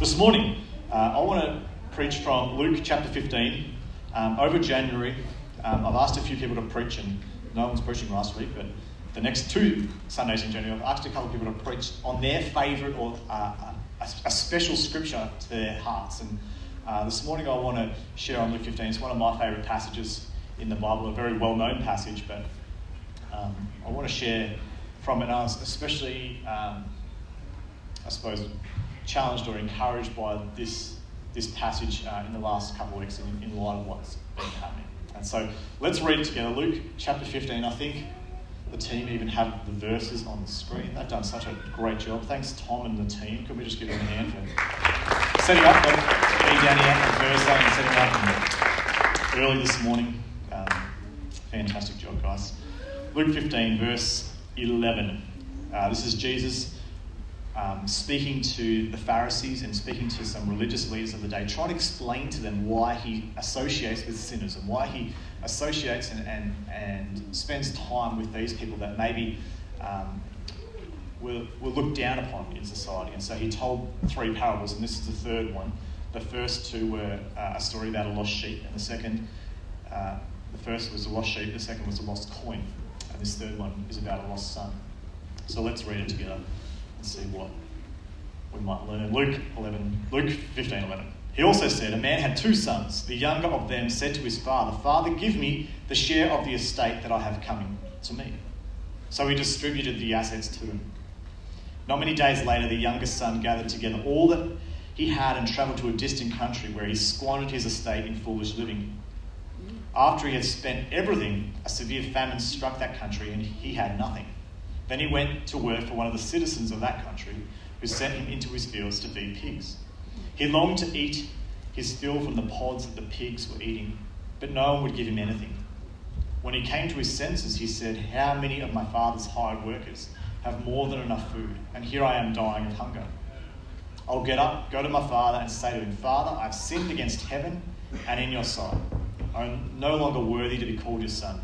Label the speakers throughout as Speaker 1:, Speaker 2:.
Speaker 1: This morning, uh, I want to preach from Luke chapter 15. Um, over January, um, I've asked a few people to preach, and no one was preaching last week, but the next two Sundays in January, I've asked a couple of people to preach on their favourite or uh, a, a, special scripture to their hearts. And uh, this morning, I want to share on Luke 15. It's one of my favourite passages in the Bible, a very well known passage, but um, I want to share from it, especially, um, I suppose, challenged or encouraged by this, this passage uh, in the last couple of weeks in, in light of what's been happening. And so let's read it together. Luke chapter 15. I think the team even have the verses on the screen. They've done such a great job. Thanks, Tom and the team. Could we just give them a hand for setting up the, me down here on Thursday and setting up early this morning? Um, fantastic job, guys. Luke 15, verse 11. Uh, this is Jesus um, speaking to the Pharisees and speaking to some religious leaders of the day, trying to explain to them why he associates with sinners and why he associates and, and, and spends time with these people that maybe um, were, were looked down upon in society. And so he told three parables, and this is the third one. The first two were uh, a story about a lost sheep, and the second, uh, the first was a lost sheep, the second was a lost coin, and this third one is about a lost son. So let's read it together and see what we might learn. Luke 11, Luke 15, 11. He also said, A man had two sons. The younger of them said to his father, Father, give me the share of the estate that I have coming to me. So he distributed the assets to him. Not many days later, the youngest son gathered together all that he had and travelled to a distant country where he squandered his estate in foolish living. After he had spent everything, a severe famine struck that country and he had nothing. Then he went to work for one of the citizens of that country, who sent him into his fields to feed pigs. He longed to eat his fill from the pods that the pigs were eating, but no one would give him anything. When he came to his senses, he said, How many of my father's hired workers have more than enough food, and here I am dying of hunger? I'll get up, go to my father, and say to him, Father, I've sinned against heaven and in your sight. I'm no longer worthy to be called your son.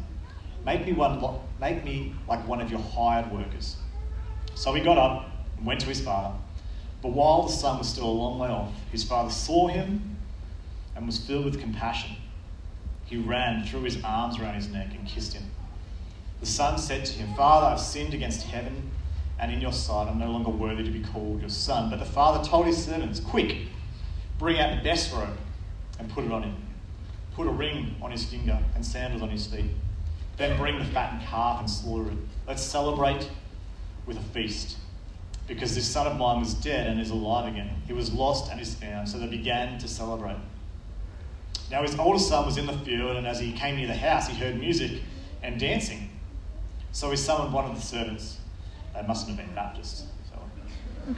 Speaker 1: Make me, one, make me like one of your hired workers. So he got up and went to his father. But while the son was still a long way off, his father saw him and was filled with compassion. He ran, threw his arms around his neck, and kissed him. The son said to him, Father, I've sinned against heaven and in your sight. I'm no longer worthy to be called your son. But the father told his servants, Quick, bring out the best robe and put it on him. Put a ring on his finger and sandals on his feet then bring the fattened calf and slaughter it. Let's celebrate with a feast. Because this son of mine was dead and is alive again. He was lost and is found. So they began to celebrate. Now his older son was in the field, and as he came near the house, he heard music and dancing. So he summoned one of the servants. They mustn't have been Baptists. So.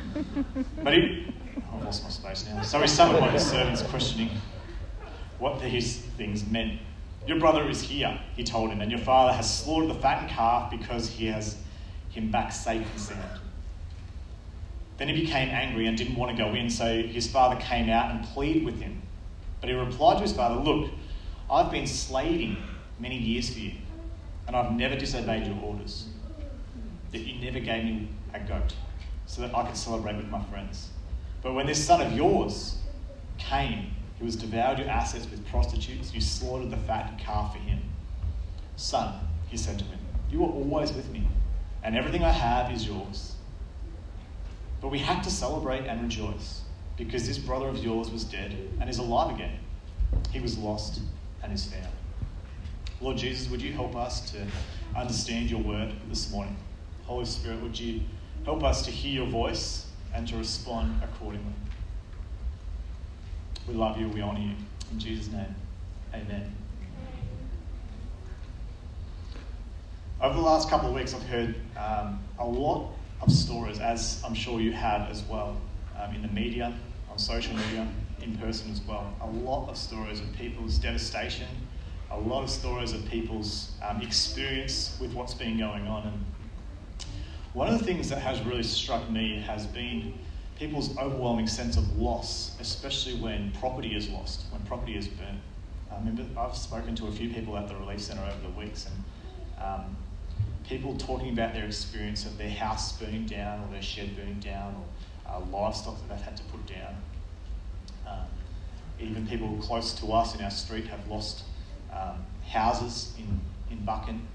Speaker 1: but he, oh, I've lost my space now. So he summoned one of his servants, questioning what these things meant. Your brother is here, he told him, and your father has slaughtered the fattened calf because he has him back safe and sound. Then he became angry and didn't want to go in, so his father came out and pleaded with him. But he replied to his father, Look, I've been slaving many years for you, and I've never disobeyed your orders. That you never gave me a goat so that I could celebrate with my friends. But when this son of yours came, who has devoured your assets with prostitutes. You slaughtered the fat calf for him. Son, he said to him, you are always with me, and everything I have is yours. But we had to celebrate and rejoice, because this brother of yours was dead and is alive again. He was lost and is found. Lord Jesus, would you help us to understand your word this morning? Holy Spirit, would you help us to hear your voice and to respond accordingly? We love you. We honor you. In Jesus' name, amen. Over the last couple of weeks, I've heard um, a lot of stories, as I'm sure you have as well, um, in the media, on social media, in person as well. A lot of stories of people's devastation, a lot of stories of people's um, experience with what's been going on. And one of the things that has really struck me has been people's overwhelming sense of loss, especially when property is lost, when property is burnt. I remember I've spoken to a few people at the Relief Centre over the weeks, and um, people talking about their experience of their house burning down, or their shed burning down, or uh, livestock that they've had to put down. even people close to us in our street have lost um, houses in, in Buchan.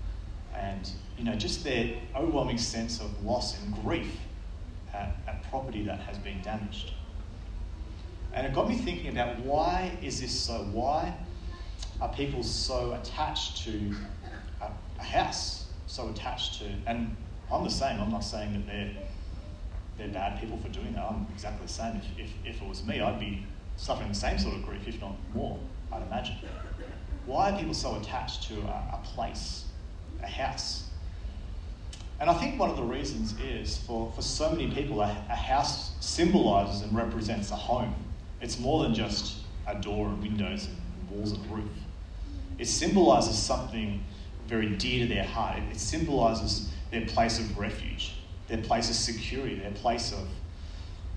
Speaker 1: And, you know, just their overwhelming sense of loss and grief at, at property that has been damaged. And it got me thinking about why is this so? Why are people so attached to a, a house? So attached to, and I'm the same. I'm not saying that they're they're bad people for doing that. I'm exactly the same. If, if, if it was me, I'd be suffering the same sort of grief, if not more, I'd imagine. Why are people so attached to a, a place, a house? And I think one of the reasons is for, for so many people, a, a house symbolizes and represents a home. It's more than just a door and windows and walls and roof. It symbolizes something very dear to their heart. It, it symbolizes their place of refuge, their place of security, their place of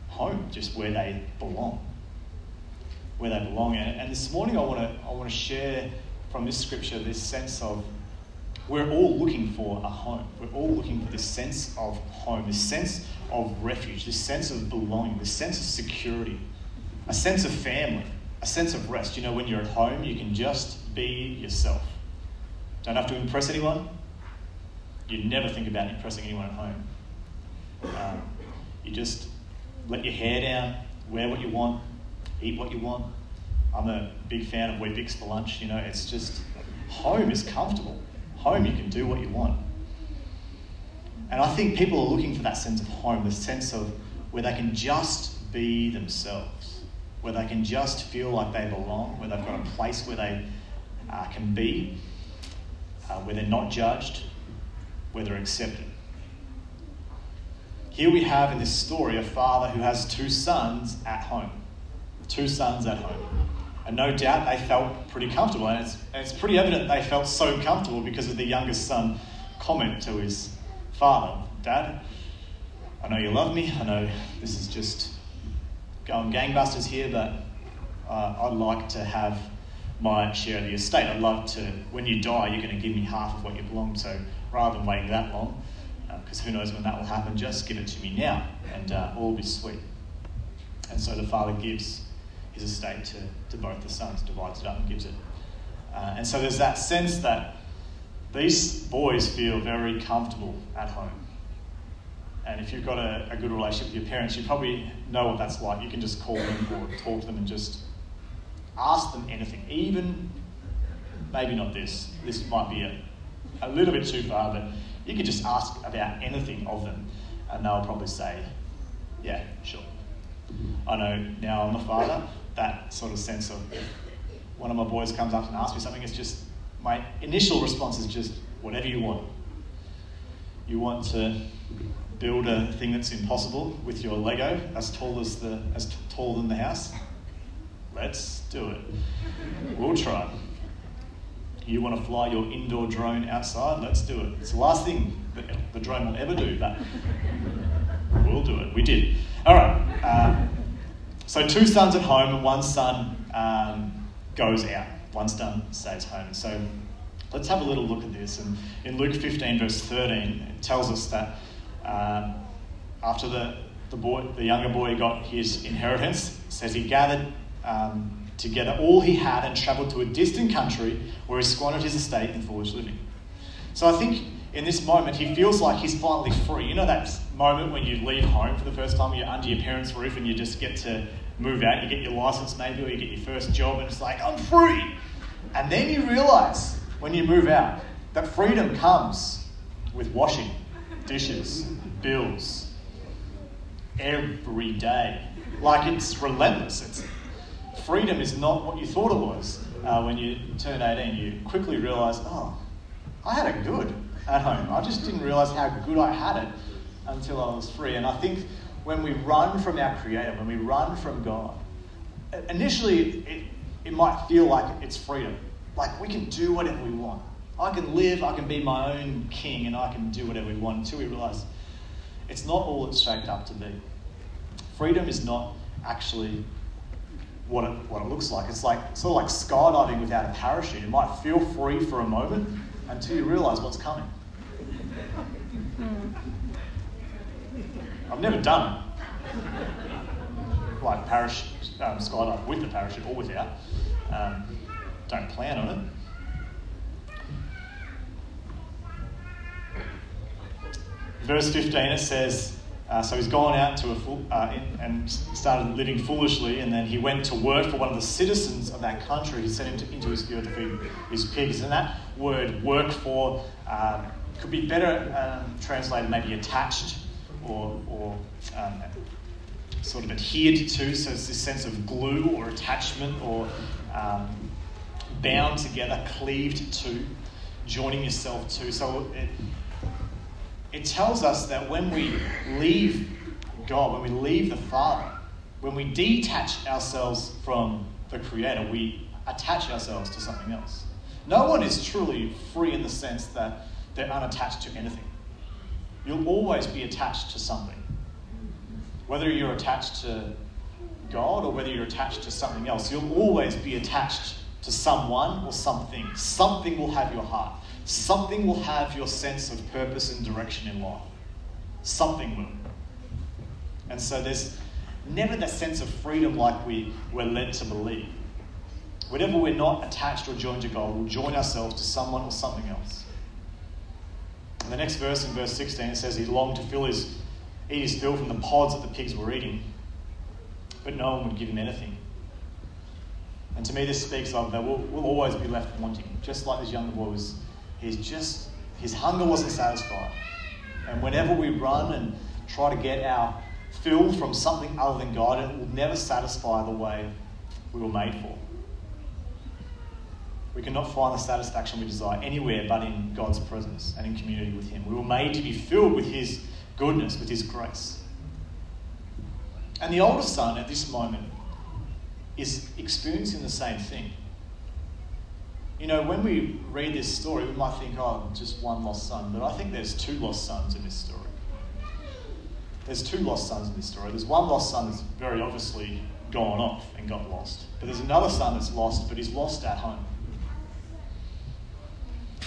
Speaker 1: home, just where they belong. Where they belong. And, and this morning I want to I want to share from this scripture this sense of we're all looking for a home. We're all looking for this sense of home, this sense of refuge, this sense of belonging, this sense of security, a sense of family, a sense of rest. You know, when you're at home, you can just be yourself. Don't have to impress anyone. You never think about impressing anyone at home. Um, you just let your hair down, wear what you want, eat what you want. I'm a big fan of Weet-Bix for lunch. You know, it's just home is comfortable. Home, you can do what you want. And I think people are looking for that sense of home, the sense of where they can just be themselves, where they can just feel like they belong, where they've got a place where they uh, can be, uh, where they're not judged, where they're accepted. Here we have in this story a father who has two sons at home. Two sons at home. And no doubt they felt pretty comfortable. And it's, it's pretty evident they felt so comfortable because of the youngest son comment to his father Dad, I know you love me. I know this is just going gangbusters here, but uh, I'd like to have my share of the estate. I'd love to, when you die, you're going to give me half of what you belong. So rather than waiting that long, because uh, who knows when that will happen, just give it to me now and uh, all will be sweet. And so the father gives his estate to, to both the sons, divides it up and gives it. Uh, and so there's that sense that these boys feel very comfortable at home. And if you've got a, a, good relationship with your parents, you probably know what that's like. You can just call them or talk to them and just ask them anything. Even, maybe not this, this might be a, a little bit too far, but you could just ask about anything of them, and they'll probably say, Yeah, sure. I know now I'm a father, that sort of sense of one of my boys comes up and asks me something, it's just my initial response is just whatever you want. You want to build a thing that's impossible with your Lego as tall as the as t- tall than the house? Let's do it. We'll try. You want to fly your indoor drone outside? Let's do it. It's the last thing the drone will ever do, but we'll do it. We did. All right. Uh, so two sons at home and one son um, goes out. One son stays home. So let's have a little look at this. And in Luke 15, verse 13, it tells us that uh, after the, the, boy, the younger boy got his inheritance, says he gathered um, together all he had and travelled to a distant country where he squandered his estate in foolish living. So I think in this moment he feels like he's finally free. You know that moment when you leave home for the first time, you're under your parents' roof and you just get to move out, you get your license maybe, or you get your first job, and it's like, I'm free. And then you realise when you move out that freedom comes with washing, dishes, bills, every day. Like it's relentless. It's freedom is not what you thought it was uh, when you turned 18. You quickly realise, oh, I had it good at home. I just didn't realise how good I had it until I was free. And I think when we run from our Creator, when we run from God, initially it, it might feel like it's freedom. Like we can do whatever we want. I can live, I can be my own king, and I can do whatever we want until we realise it's not all it's shaped up to be. Freedom is not actually what it, what it looks like. It's like sort of like skydiving without a parachute. It might feel free for a moment until you realise what's coming. I've never done it. like parachute, um, skydive with the parachute or without. Um, don't plan on it. Verse 15 it says, uh, so he's gone out to a full, uh, in, and started living foolishly, and then he went to work for one of the citizens of that country. He sent him to, into his field to feed his pigs. And that word "work for" um, could be better um, translated, maybe attached or, or um, sort of adhered to. So it's this sense of glue or attachment or um, bound together, cleaved to, joining yourself to. So it, it tells us that when we leave God, when we leave the Father, when we detach ourselves from the Creator, we attach ourselves to something else. No one is truly free in the sense that they're unattached to anything. You'll always be attached to something. Whether you're attached to God or whether you're attached to something else, you'll always be attached to someone or something. Something will have your heart. Something will have your sense of purpose and direction in life. Something will. And so there's never that sense of freedom like we, we're led to believe. Whenever we're not attached or joined to God, we'll join ourselves to someone or something else. And the next verse, in verse 16, it says he longed to fill his, eat his fill from the pods that the pigs were eating, but no one would give him anything. And to me, this speaks of that we'll, we'll always be left wanting, just like this young boy was He's just, his hunger wasn't satisfied. And whenever we run and try to get our fill from something other than God, it will never satisfy the way we were made for. We cannot find the satisfaction we desire anywhere but in God's presence and in community with Him. We were made to be filled with His goodness, with His grace. And the older son at this moment is experiencing the same thing. You know, when we read this story, we might think, oh, just one lost son. But I think there's two lost sons in this story. There's two lost sons in this story. There's one lost son that's very obviously gone off and got lost. But there's another son that's lost, but he's lost at home.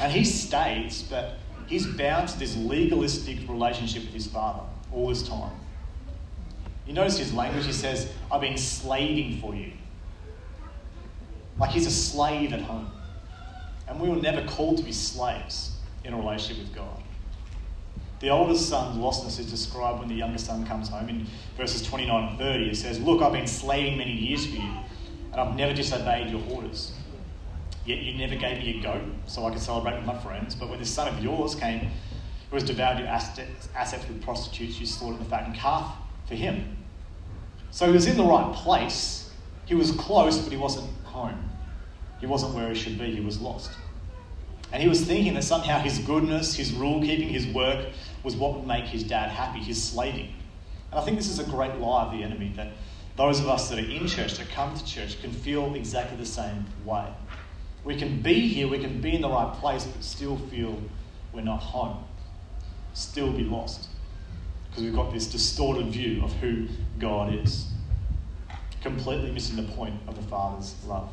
Speaker 1: And he states that he's bound to this legalistic relationship with his father all this time. You notice his language, he says, I've been slaving for you. Like he's a slave at home. And we were never called to be slaves in a relationship with God. The oldest son's lostness is described when the younger son comes home. In verses 29 and 30, it says, Look, I've been slaving many years for you, and I've never disobeyed your orders. Yet you never gave me a goat so I could celebrate with my friends. But when this son of yours came, who has devoured your assets, assets with prostitutes, you slaughtered the fattened calf for him. So he was in the right place. He was close, but he wasn't home. He wasn't where he should be, he was lost. And he was thinking that somehow his goodness, his rule keeping, his work was what would make his dad happy, his slaving. And I think this is a great lie of the enemy that those of us that are in church, that come to church, can feel exactly the same way. We can be here, we can be in the right place, but still feel we're not home, still be lost. Because we've got this distorted view of who God is, completely missing the point of the Father's love.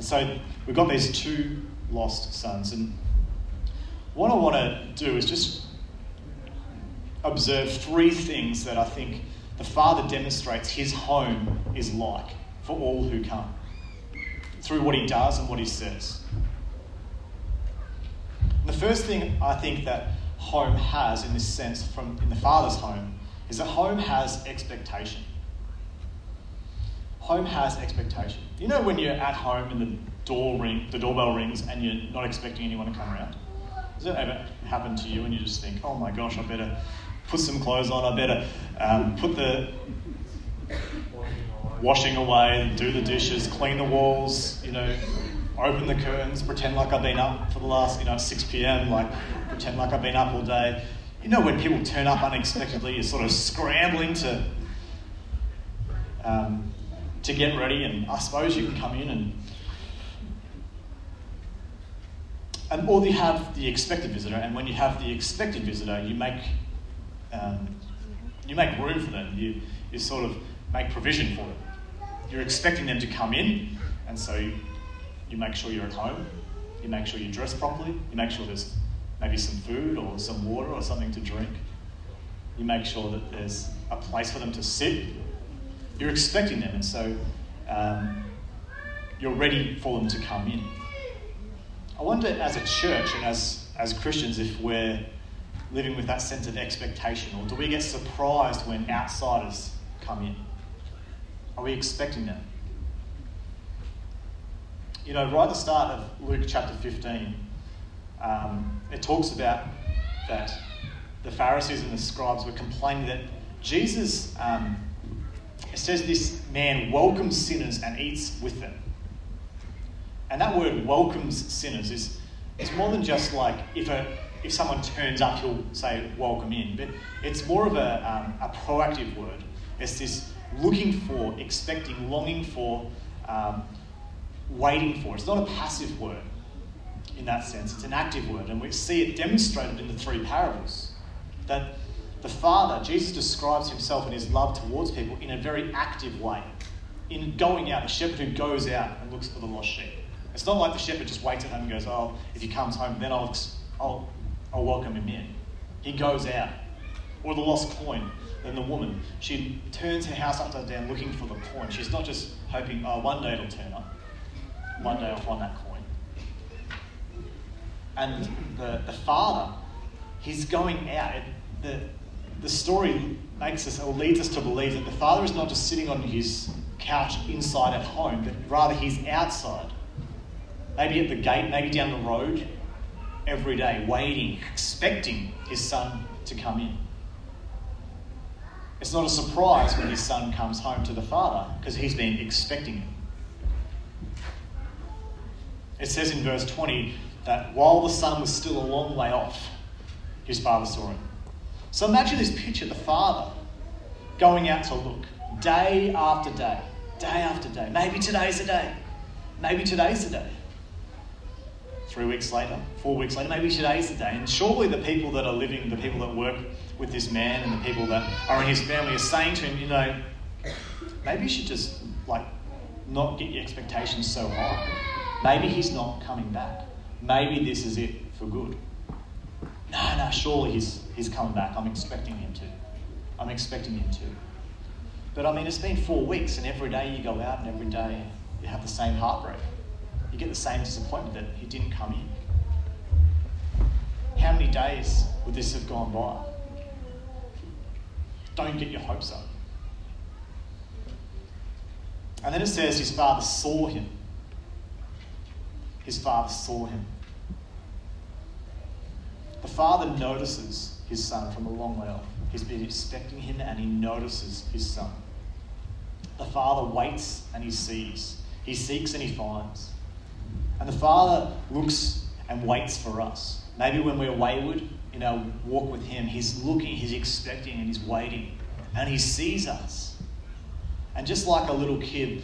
Speaker 1: And so we've got these two lost sons. And what I want to do is just observe three things that I think the Father demonstrates his home is like for all who come through what he does and what he says. And the first thing I think that home has in this sense from in the father's home is that home has expectation home has expectation. You know when you're at home and the door ring, the doorbell rings, and you're not expecting anyone to come around. Does that ever happen to you? And you just think, "Oh my gosh, I better put some clothes on. I better um, put the washing away, do the dishes, clean the walls. You know, open the curtains, pretend like I've been up for the last, you know, 6 p.m. Like pretend like I've been up all day. You know, when people turn up unexpectedly, you're sort of scrambling to um, to get ready, and I suppose you can come in and and or you have the expected visitor, and when you have the expected visitor, you make um, you make room for them. You you sort of make provision for them. You're expecting them to come in, and so you, you make sure you're at home. You make sure you dress properly. You make sure there's maybe some food or some water or something to drink. You make sure that there's a place for them to sit. You're expecting them, and so um, you're ready for them to come in. I wonder, as a church and as, as Christians, if we're living with that sense of expectation, or do we get surprised when outsiders come in? Are we expecting them? You know, right at the start of Luke chapter 15, um, it talks about that the Pharisees and the scribes were complaining that Jesus, um, it says this man welcomes sinners and eats with them. And that word welcomes sinners is it's more than just like if a if someone turns up, he'll say welcome in. But it's more of a, um, a proactive word. It's this looking for, expecting, longing for, um, waiting for. It's not a passive word in that sense, it's an active word. And we see it demonstrated in the three parables. That the Father, Jesus describes himself and his love towards people in a very active way. In going out, the shepherd who goes out and looks for the lost sheep. It's not like the shepherd just waits at home and goes, Oh, if he comes home, then I'll, I'll, I'll welcome him in. He goes out. Or the lost coin. Then the woman, she turns her house upside down looking for the coin. She's not just hoping, oh, one day it'll turn up. One day I'll find that coin. And the, the father, he's going out. It, the, the story makes us or leads us to believe that the father is not just sitting on his couch inside at home, but rather he's outside maybe at the gate, maybe down the road, every day, waiting, expecting his son to come in. It's not a surprise when his son comes home to the father because he's been expecting him. It says in verse 20 that while the son was still a long way off, his father saw him. So imagine this picture the father going out to look day after day, day after day. Maybe today's the day. Maybe today's the day three weeks later, four weeks later, maybe today's the day. And surely the people that are living, the people that work with this man and the people that are in his family are saying to him, you know, maybe you should just like not get your expectations so high. Maybe he's not coming back. Maybe this is it for good. No, no, surely he's, he's coming back. I'm expecting him to. I'm expecting him to. But I mean, it's been four weeks, and every day you go out, and every day you have the same heartbreak you get the same disappointment that he didn't come in. How many days would this have gone by? Don't get your hopes up. And then it says his father saw him. His father saw him. The father notices his son from a long way off. He's been expecting him and he notices his son. The father waits and he sees. He seeks and he finds. And the Father looks and waits for us. Maybe when we're wayward in our walk with Him, He's looking, He's expecting, and He's waiting. And He sees us. And just like a little kid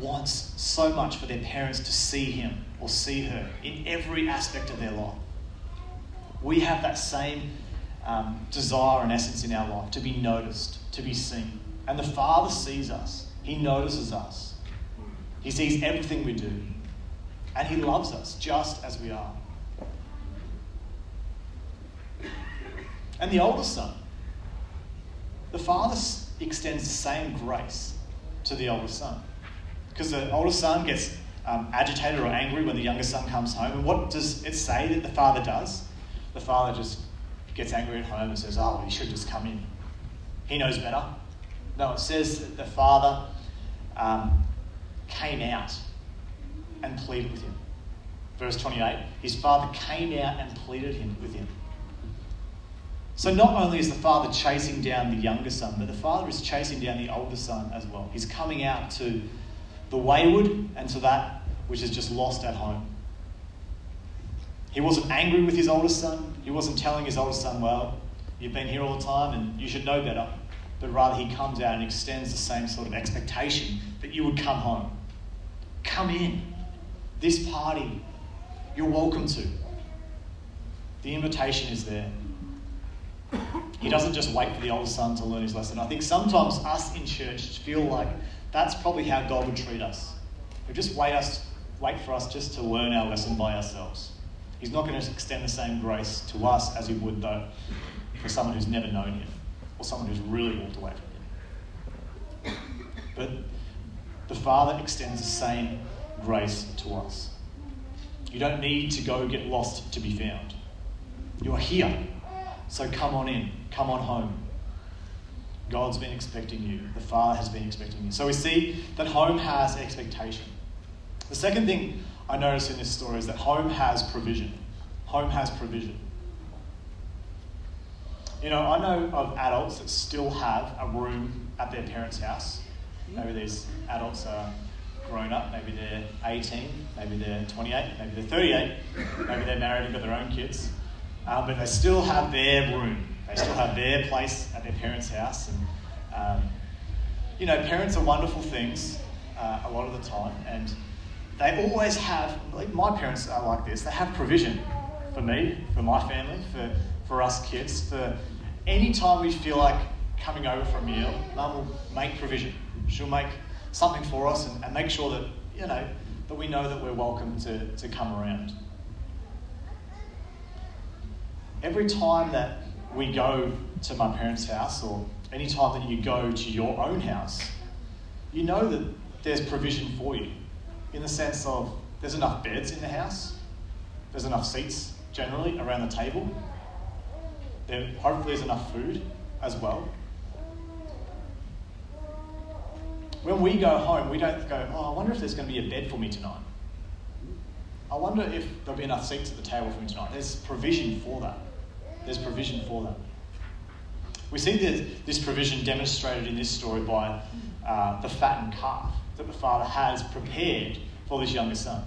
Speaker 1: wants so much for their parents to see him or see her in every aspect of their life, we have that same um, desire and essence in our life to be noticed, to be seen. And the Father sees us, He notices us, He sees everything we do. And He loves us just as we are. And the older son, the father extends the same grace to the older son. Because the older son gets um, agitated or angry when the younger son comes home. And what does it say that the father does? The father just gets angry at home and says, Oh, well, he should just come in. He knows better. No, it says that the father um, came out and pleaded with him. Verse 28 His father came out and pleaded him with him. So not only is the father chasing down the younger son, but the father is chasing down the older son as well. He's coming out to the wayward and to that which is just lost at home. He wasn't angry with his older son. He wasn't telling his older son, well, you've been here all the time and you should know better. But rather, he comes out and extends the same sort of expectation that you would come home. Come in this party, you're welcome to. The invitation is there. He doesn't just wait for the older son to learn his lesson. I think sometimes us in church feel like that's probably how God would treat us. He'll just wait us, wait for us just to learn our lesson by ourselves. He's not going to extend the same grace to us as he would, though, for someone who's never known him. or someone who's really walked away from Him. But the Father extends the same grace to us. You don't need to go get lost to be found. You are here. So come on in, come on home. God's been expecting you, the Father has been expecting you. So we see that home has expectation. The second thing I notice in this story is that home has provision. Home has provision. You know, I know of adults that still have a room at their parents' house. Maybe these adults are grown up, maybe they're 18, maybe they're 28, maybe they're 38, maybe they're married and got their own kids, uh, but they still have their room. They still have their place at their parents' house. And, um, you know, parents are wonderful things uh, a lot of the time, and they always have, like my parents are like this, they have provision for me, for my family, for, for us kids, for any time we feel like coming over for a meal, mum will make provision. She'll make something for us and, and make sure that, you know, that we know that we're welcome to, to come around. Every time that we go to my parents' house or any time that you go to your own house, you know that there's provision for you in the sense of there's enough beds in the house, there's enough seats generally around the table, there hopefully there's enough food as well. When we go home, we don't go, oh, I wonder if there's going to be a bed for me tonight. I wonder if there'll be enough seats at the table for me tonight. There's provision for that. There's provision for that. We see this, this provision demonstrated in this story by uh, the fattened calf that the father has prepared for this younger son.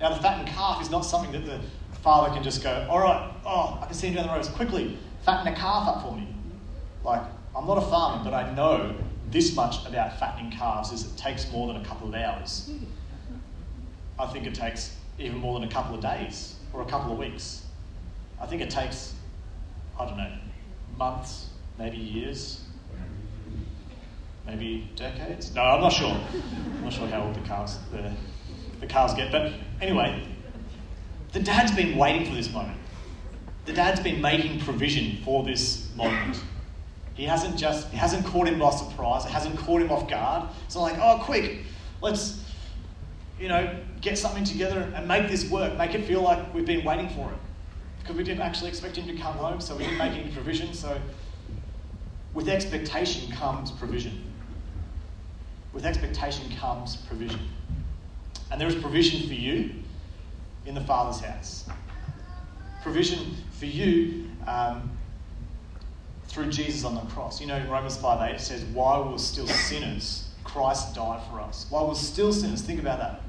Speaker 1: Now, the fattened calf is not something that the father can just go, all right, oh, I can see him down the road, quickly fatten a calf up for me. Like, I'm not a farmer, but I know this much about fattening calves is it takes more than a couple of hours. I think it takes even more than a couple of days or a couple of weeks. I think it takes, I don't know, months, maybe years, maybe decades. No, I'm not sure. I'm not sure how old the cars the, the calves get. But anyway, the dad's been waiting for this moment. The dad's been making provision for this moment. He hasn't just, it hasn't caught him by surprise. It hasn't caught him off guard. It's not like, oh, quick, let's, you know, get something together and make this work. Make it feel like we've been waiting for it. Because we didn't actually expect him to come home, so we didn't make any provision. So with expectation comes provision. With expectation comes provision. And there is provision for you in the Father's house. Provision for you um, through Jesus on the cross. You know, in Romans 5 8 it says, While we were still sinners, Christ died for us. While we're still sinners, think about that.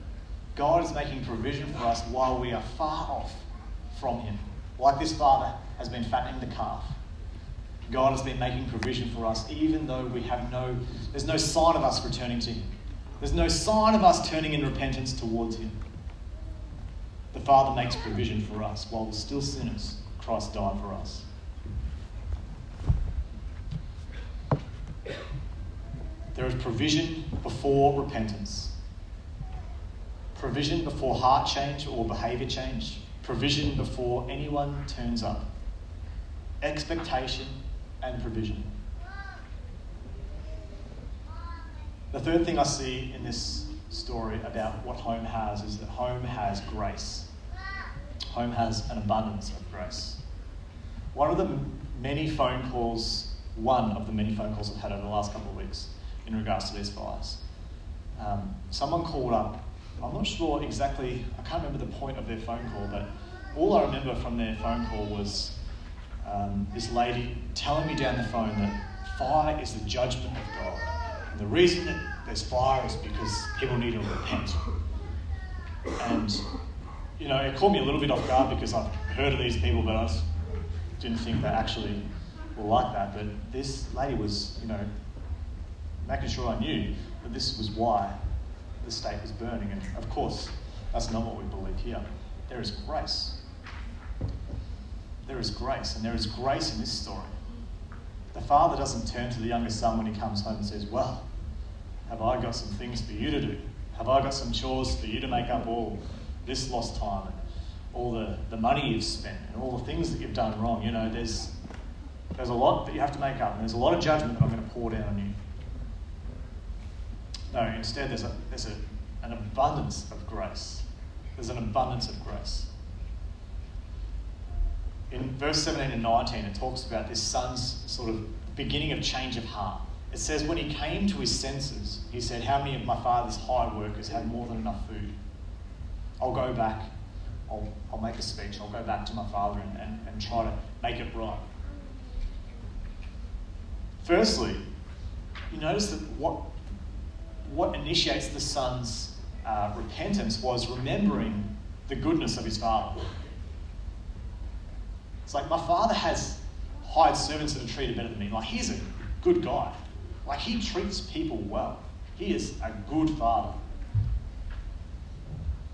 Speaker 1: God is making provision for us while we are far off from Him. Like this father has been fattening the calf. God has been making provision for us, even though we have no, there's no sign of us returning to Him. There's no sign of us turning in repentance towards Him. The Father makes provision for us. While we're still sinners, Christ died for us. There is provision before repentance, provision before heart change or behaviour change, provision before anyone turns up, expectation and provision. The third thing I see in this story about what home has is that home has grace. Home has an abundance of grace. One of the many phone calls, one of the many phone calls I've had over the last couple of weeks in regards to these fires. Um, someone called up. I'm not sure exactly, I can't remember the point of their phone call, but all I remember from their phone call was um, this lady telling me down the phone that fire is the judgment of God. And the reason that there's fire is because people need to repent. And, you know, it caught me a little bit off guard because I've heard of these people, but I didn't think they actually were like that. But this lady was, you know, making sure I knew that this was why the state was burning. And of course, that's not what we believe here. There is grace. There is grace, and there is grace in this story. The father doesn't turn to the younger son when he comes home and says, Well, have I got some things for you to do? Have I got some chores for you to make up all this lost time and all the, the money you've spent and all the things that you've done wrong? You know, there's There's a lot that you have to make up, and there's a lot of judgment that I'm going to pour down on you. No, instead, there's, a, there's a, an abundance of grace. There's an abundance of grace. In verse 17 and 19, it talks about this son's sort of beginning of change of heart. It says, When he came to his senses, he said, How many of my father's hired workers have more than enough food? I'll go back, I'll, I'll make a speech, I'll go back to my father and, and, and try to make it right. Firstly, you notice that what, what initiates the son's uh, repentance was remembering the goodness of his father. It's like, my father has hired servants that are treated better than me. Like, he's a good guy. Like, he treats people well. He is a good father.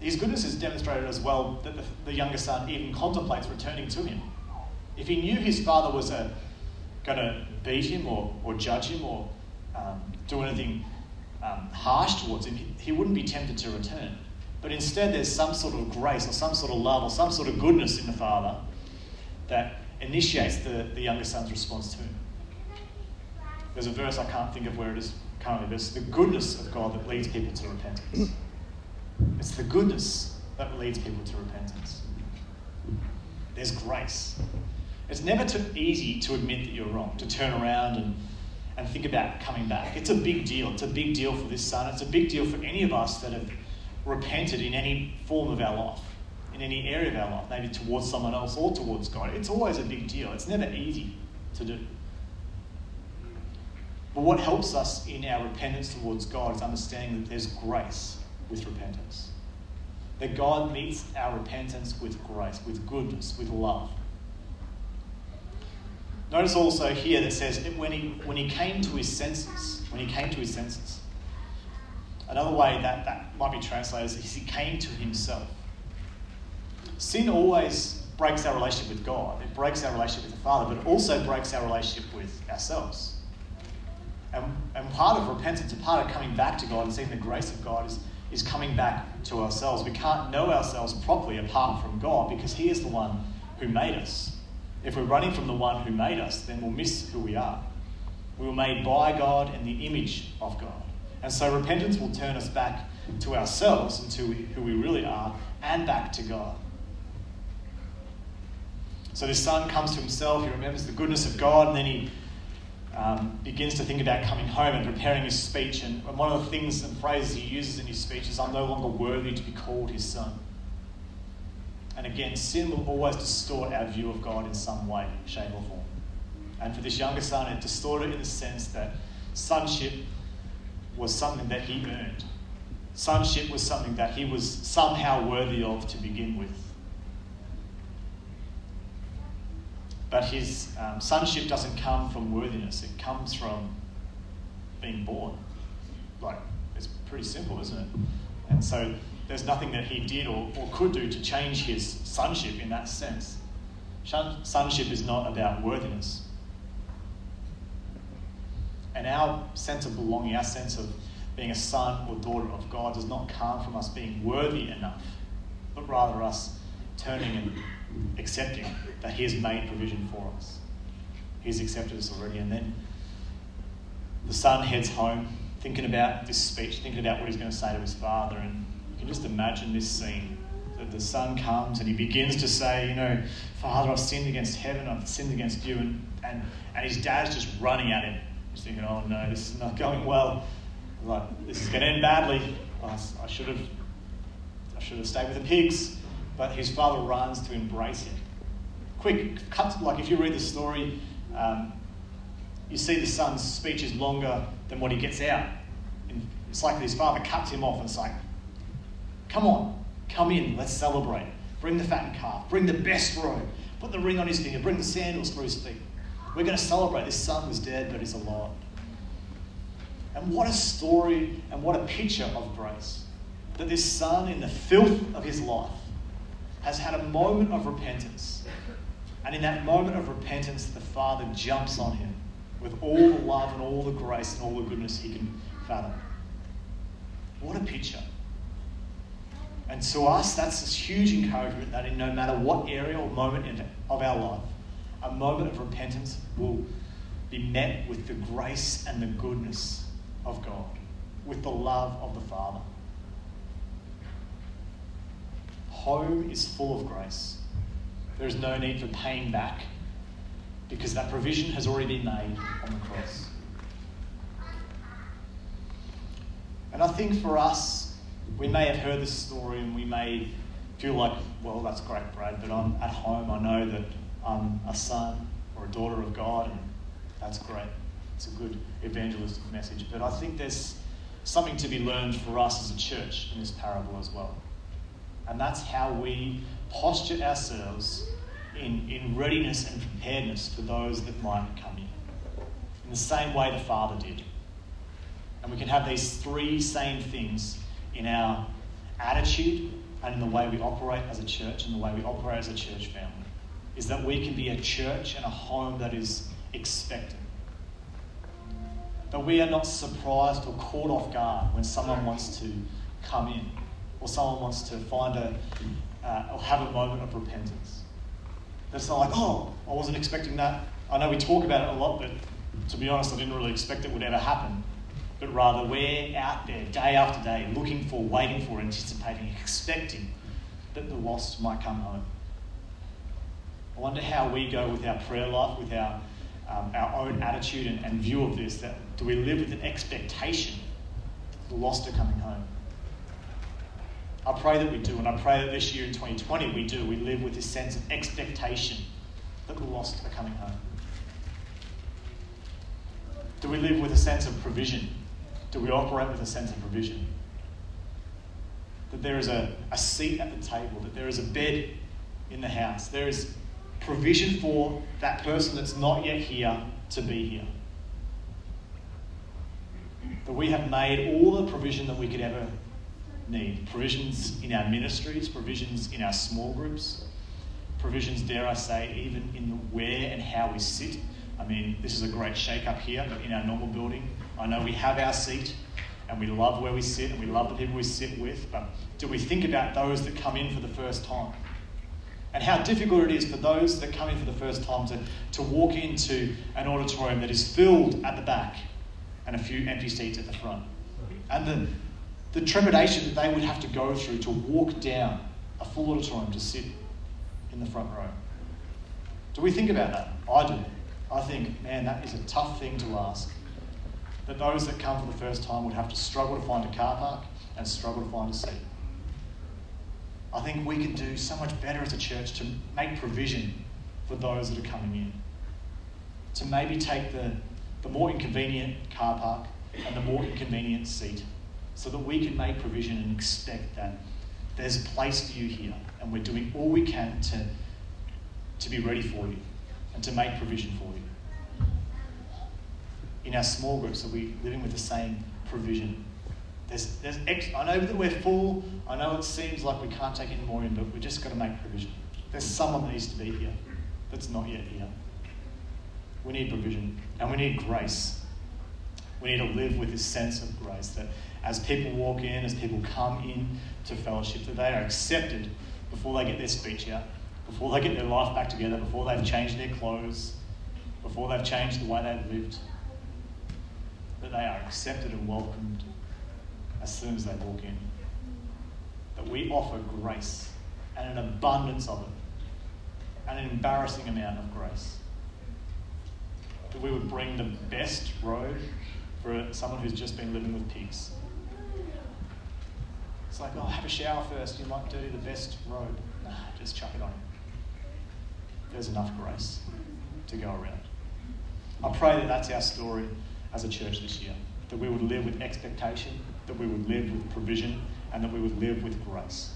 Speaker 1: His goodness is demonstrated as well that the, the younger son even contemplates returning to him. If he knew his father was going to beat him or, or judge him or um, do anything um, harsh towards him, he, he wouldn't be tempted to return. But instead, there's some sort of grace or some sort of love or some sort of goodness in the father that initiates the, the younger son's response to him. There's a verse, I can't think of where it is currently, but it's the goodness of God that leads people to repentance. It's the goodness that leads people to repentance. There's grace. It's never too easy to admit that you're wrong, to turn around and, and think about coming back. It's a big deal. It's a big deal for this son. It's a big deal for any of us that have repented in any form of our life in any area of our life, maybe towards someone else or towards God. It's always a big deal. It's never easy to do. But what helps us in our repentance towards God is understanding that there's grace with repentance. That God meets our repentance with grace, with goodness, with love. Notice also here that says when he, when he came to his senses, when he came to his senses. Another way that, that might be translated is he came to himself. Sin always breaks our relationship with God. It breaks our relationship with the Father, but it also breaks our relationship with ourselves. And, and part of repentance, and part of coming back to God and seeing the grace of God is, is coming back to ourselves. We can't know ourselves properly apart from God because He is the one who made us. If we're running from the one who made us, then we'll miss who we are. We were made by God in the image of God. And so repentance will turn us back to ourselves and to who we really are and back to God. So this son comes to himself, he remembers the goodness of God, and then he um, begins to think about coming home and preparing his speech. And one of the things and phrases he uses in his speech is, I'm no longer worthy to be called his son. And again, sin will always distort our view of God in some way, shape, or form. And for this younger son, it distorted in the sense that sonship was something that he earned. Sonship was something that he was somehow worthy of to begin with. But his um, sonship doesn't come from worthiness, it comes from being born. Like, it's pretty simple, isn't it? And so there's nothing that he did or, or could do to change his sonship in that sense. Sonship is not about worthiness. And our sense of belonging, our sense of being a son or daughter of God, does not come from us being worthy enough, but rather us turning and accepting that He has made provision for us. He's accepted us already. And then the son heads home, thinking about this speech, thinking about what he's going to say to his father. And you can just imagine this scene. That the son comes and he begins to say, You know, Father, I've sinned against heaven, I've sinned against you. And, and, and his dad's just running at him. He's thinking, Oh no, this is not going well. Like, this is going to end badly. I, I should have I should have stayed with the pigs but his father runs to embrace him. Quick, cut, like if you read the story, um, you see the son's speech is longer than what he gets out. And It's like his father cuts him off and it's like, come on, come in, let's celebrate. Bring the fattened calf, bring the best robe, put the ring on his finger, bring the sandals for his feet. We're going to celebrate. This son was dead, but he's alive. And what a story and what a picture of grace. That this son, in the filth of his life, has had a moment of repentance. And in that moment of repentance, the Father jumps on him with all the love and all the grace and all the goodness he can fathom. What a picture. And to us, that's this huge encouragement that in no matter what area or moment of our life, a moment of repentance will be met with the grace and the goodness of God, with the love of the Father. Home is full of grace. There is no need for paying back because that provision has already been made on the cross. And I think for us, we may have heard this story and we may feel like, well, that's great, Brad, but I'm at home. I know that I'm a son or a daughter of God, and that's great. It's a good evangelistic message. But I think there's something to be learned for us as a church in this parable as well. And that's how we posture ourselves in, in readiness and preparedness for those that might come in. In the same way the Father did. And we can have these three same things in our attitude and in the way we operate as a church and the way we operate as a church family. Is that we can be a church and a home that is expectant. That we are not surprised or caught off guard when someone wants to come in or someone wants to find a, uh, or have a moment of repentance. It's not like, oh, I wasn't expecting that. I know we talk about it a lot, but to be honest, I didn't really expect it would ever happen. But rather, we're out there day after day looking for, waiting for, anticipating, expecting that the lost might come home. I wonder how we go with our prayer life, with our, um, our own attitude and, and view of this. That do we live with an expectation that the lost are coming home? I pray that we do, and I pray that this year in 2020 we do. We live with this sense of expectation that the lost are coming home. Do we live with a sense of provision? Do we operate with a sense of provision? That there is a, a seat at the table, that there is a bed in the house, there is provision for that person that's not yet here to be here. That we have made all the provision that we could ever need provisions in our ministries, provisions in our small groups, provisions, dare I say, even in the where and how we sit. I mean, this is a great shake up here, but in our normal building, I know we have our seat and we love where we sit and we love the people we sit with, but do we think about those that come in for the first time? And how difficult it is for those that come in for the first time to, to walk into an auditorium that is filled at the back and a few empty seats at the front. And the, the trepidation that they would have to go through to walk down a full auditorium to sit in the front row. Do we think about that? I do. I think, man, that is a tough thing to ask. That those that come for the first time would have to struggle to find a car park and struggle to find a seat. I think we can do so much better as a church to make provision for those that are coming in. To maybe take the, the more inconvenient car park and the more inconvenient seat so that we can make provision and expect that there's a place for you here and we're doing all we can to, to be ready for you and to make provision for you. In our small groups, are we living with the same provision? There's, there's ex- I know that we're full. I know it seems like we can't take any more in, but we've just got to make provision. There's someone that needs to be here that's not yet here. We need provision and we need grace. We need to live with this sense of grace that as people walk in, as people come in to fellowship, that they are accepted before they get their speech out, before they get their life back together, before they've changed their clothes, before they've changed the way they've lived, that they are accepted and welcomed as soon as they walk in. That we offer grace and an abundance of it, an embarrassing amount of grace. That we would bring the best road for someone who's just been living with pigs. It's like, oh, have a shower first. You might dirty the best robe. Nah, just chuck it on. There's enough grace to go around. I pray that that's our story as a church this year. That we would live with expectation, that we would live with provision, and that we would live with grace.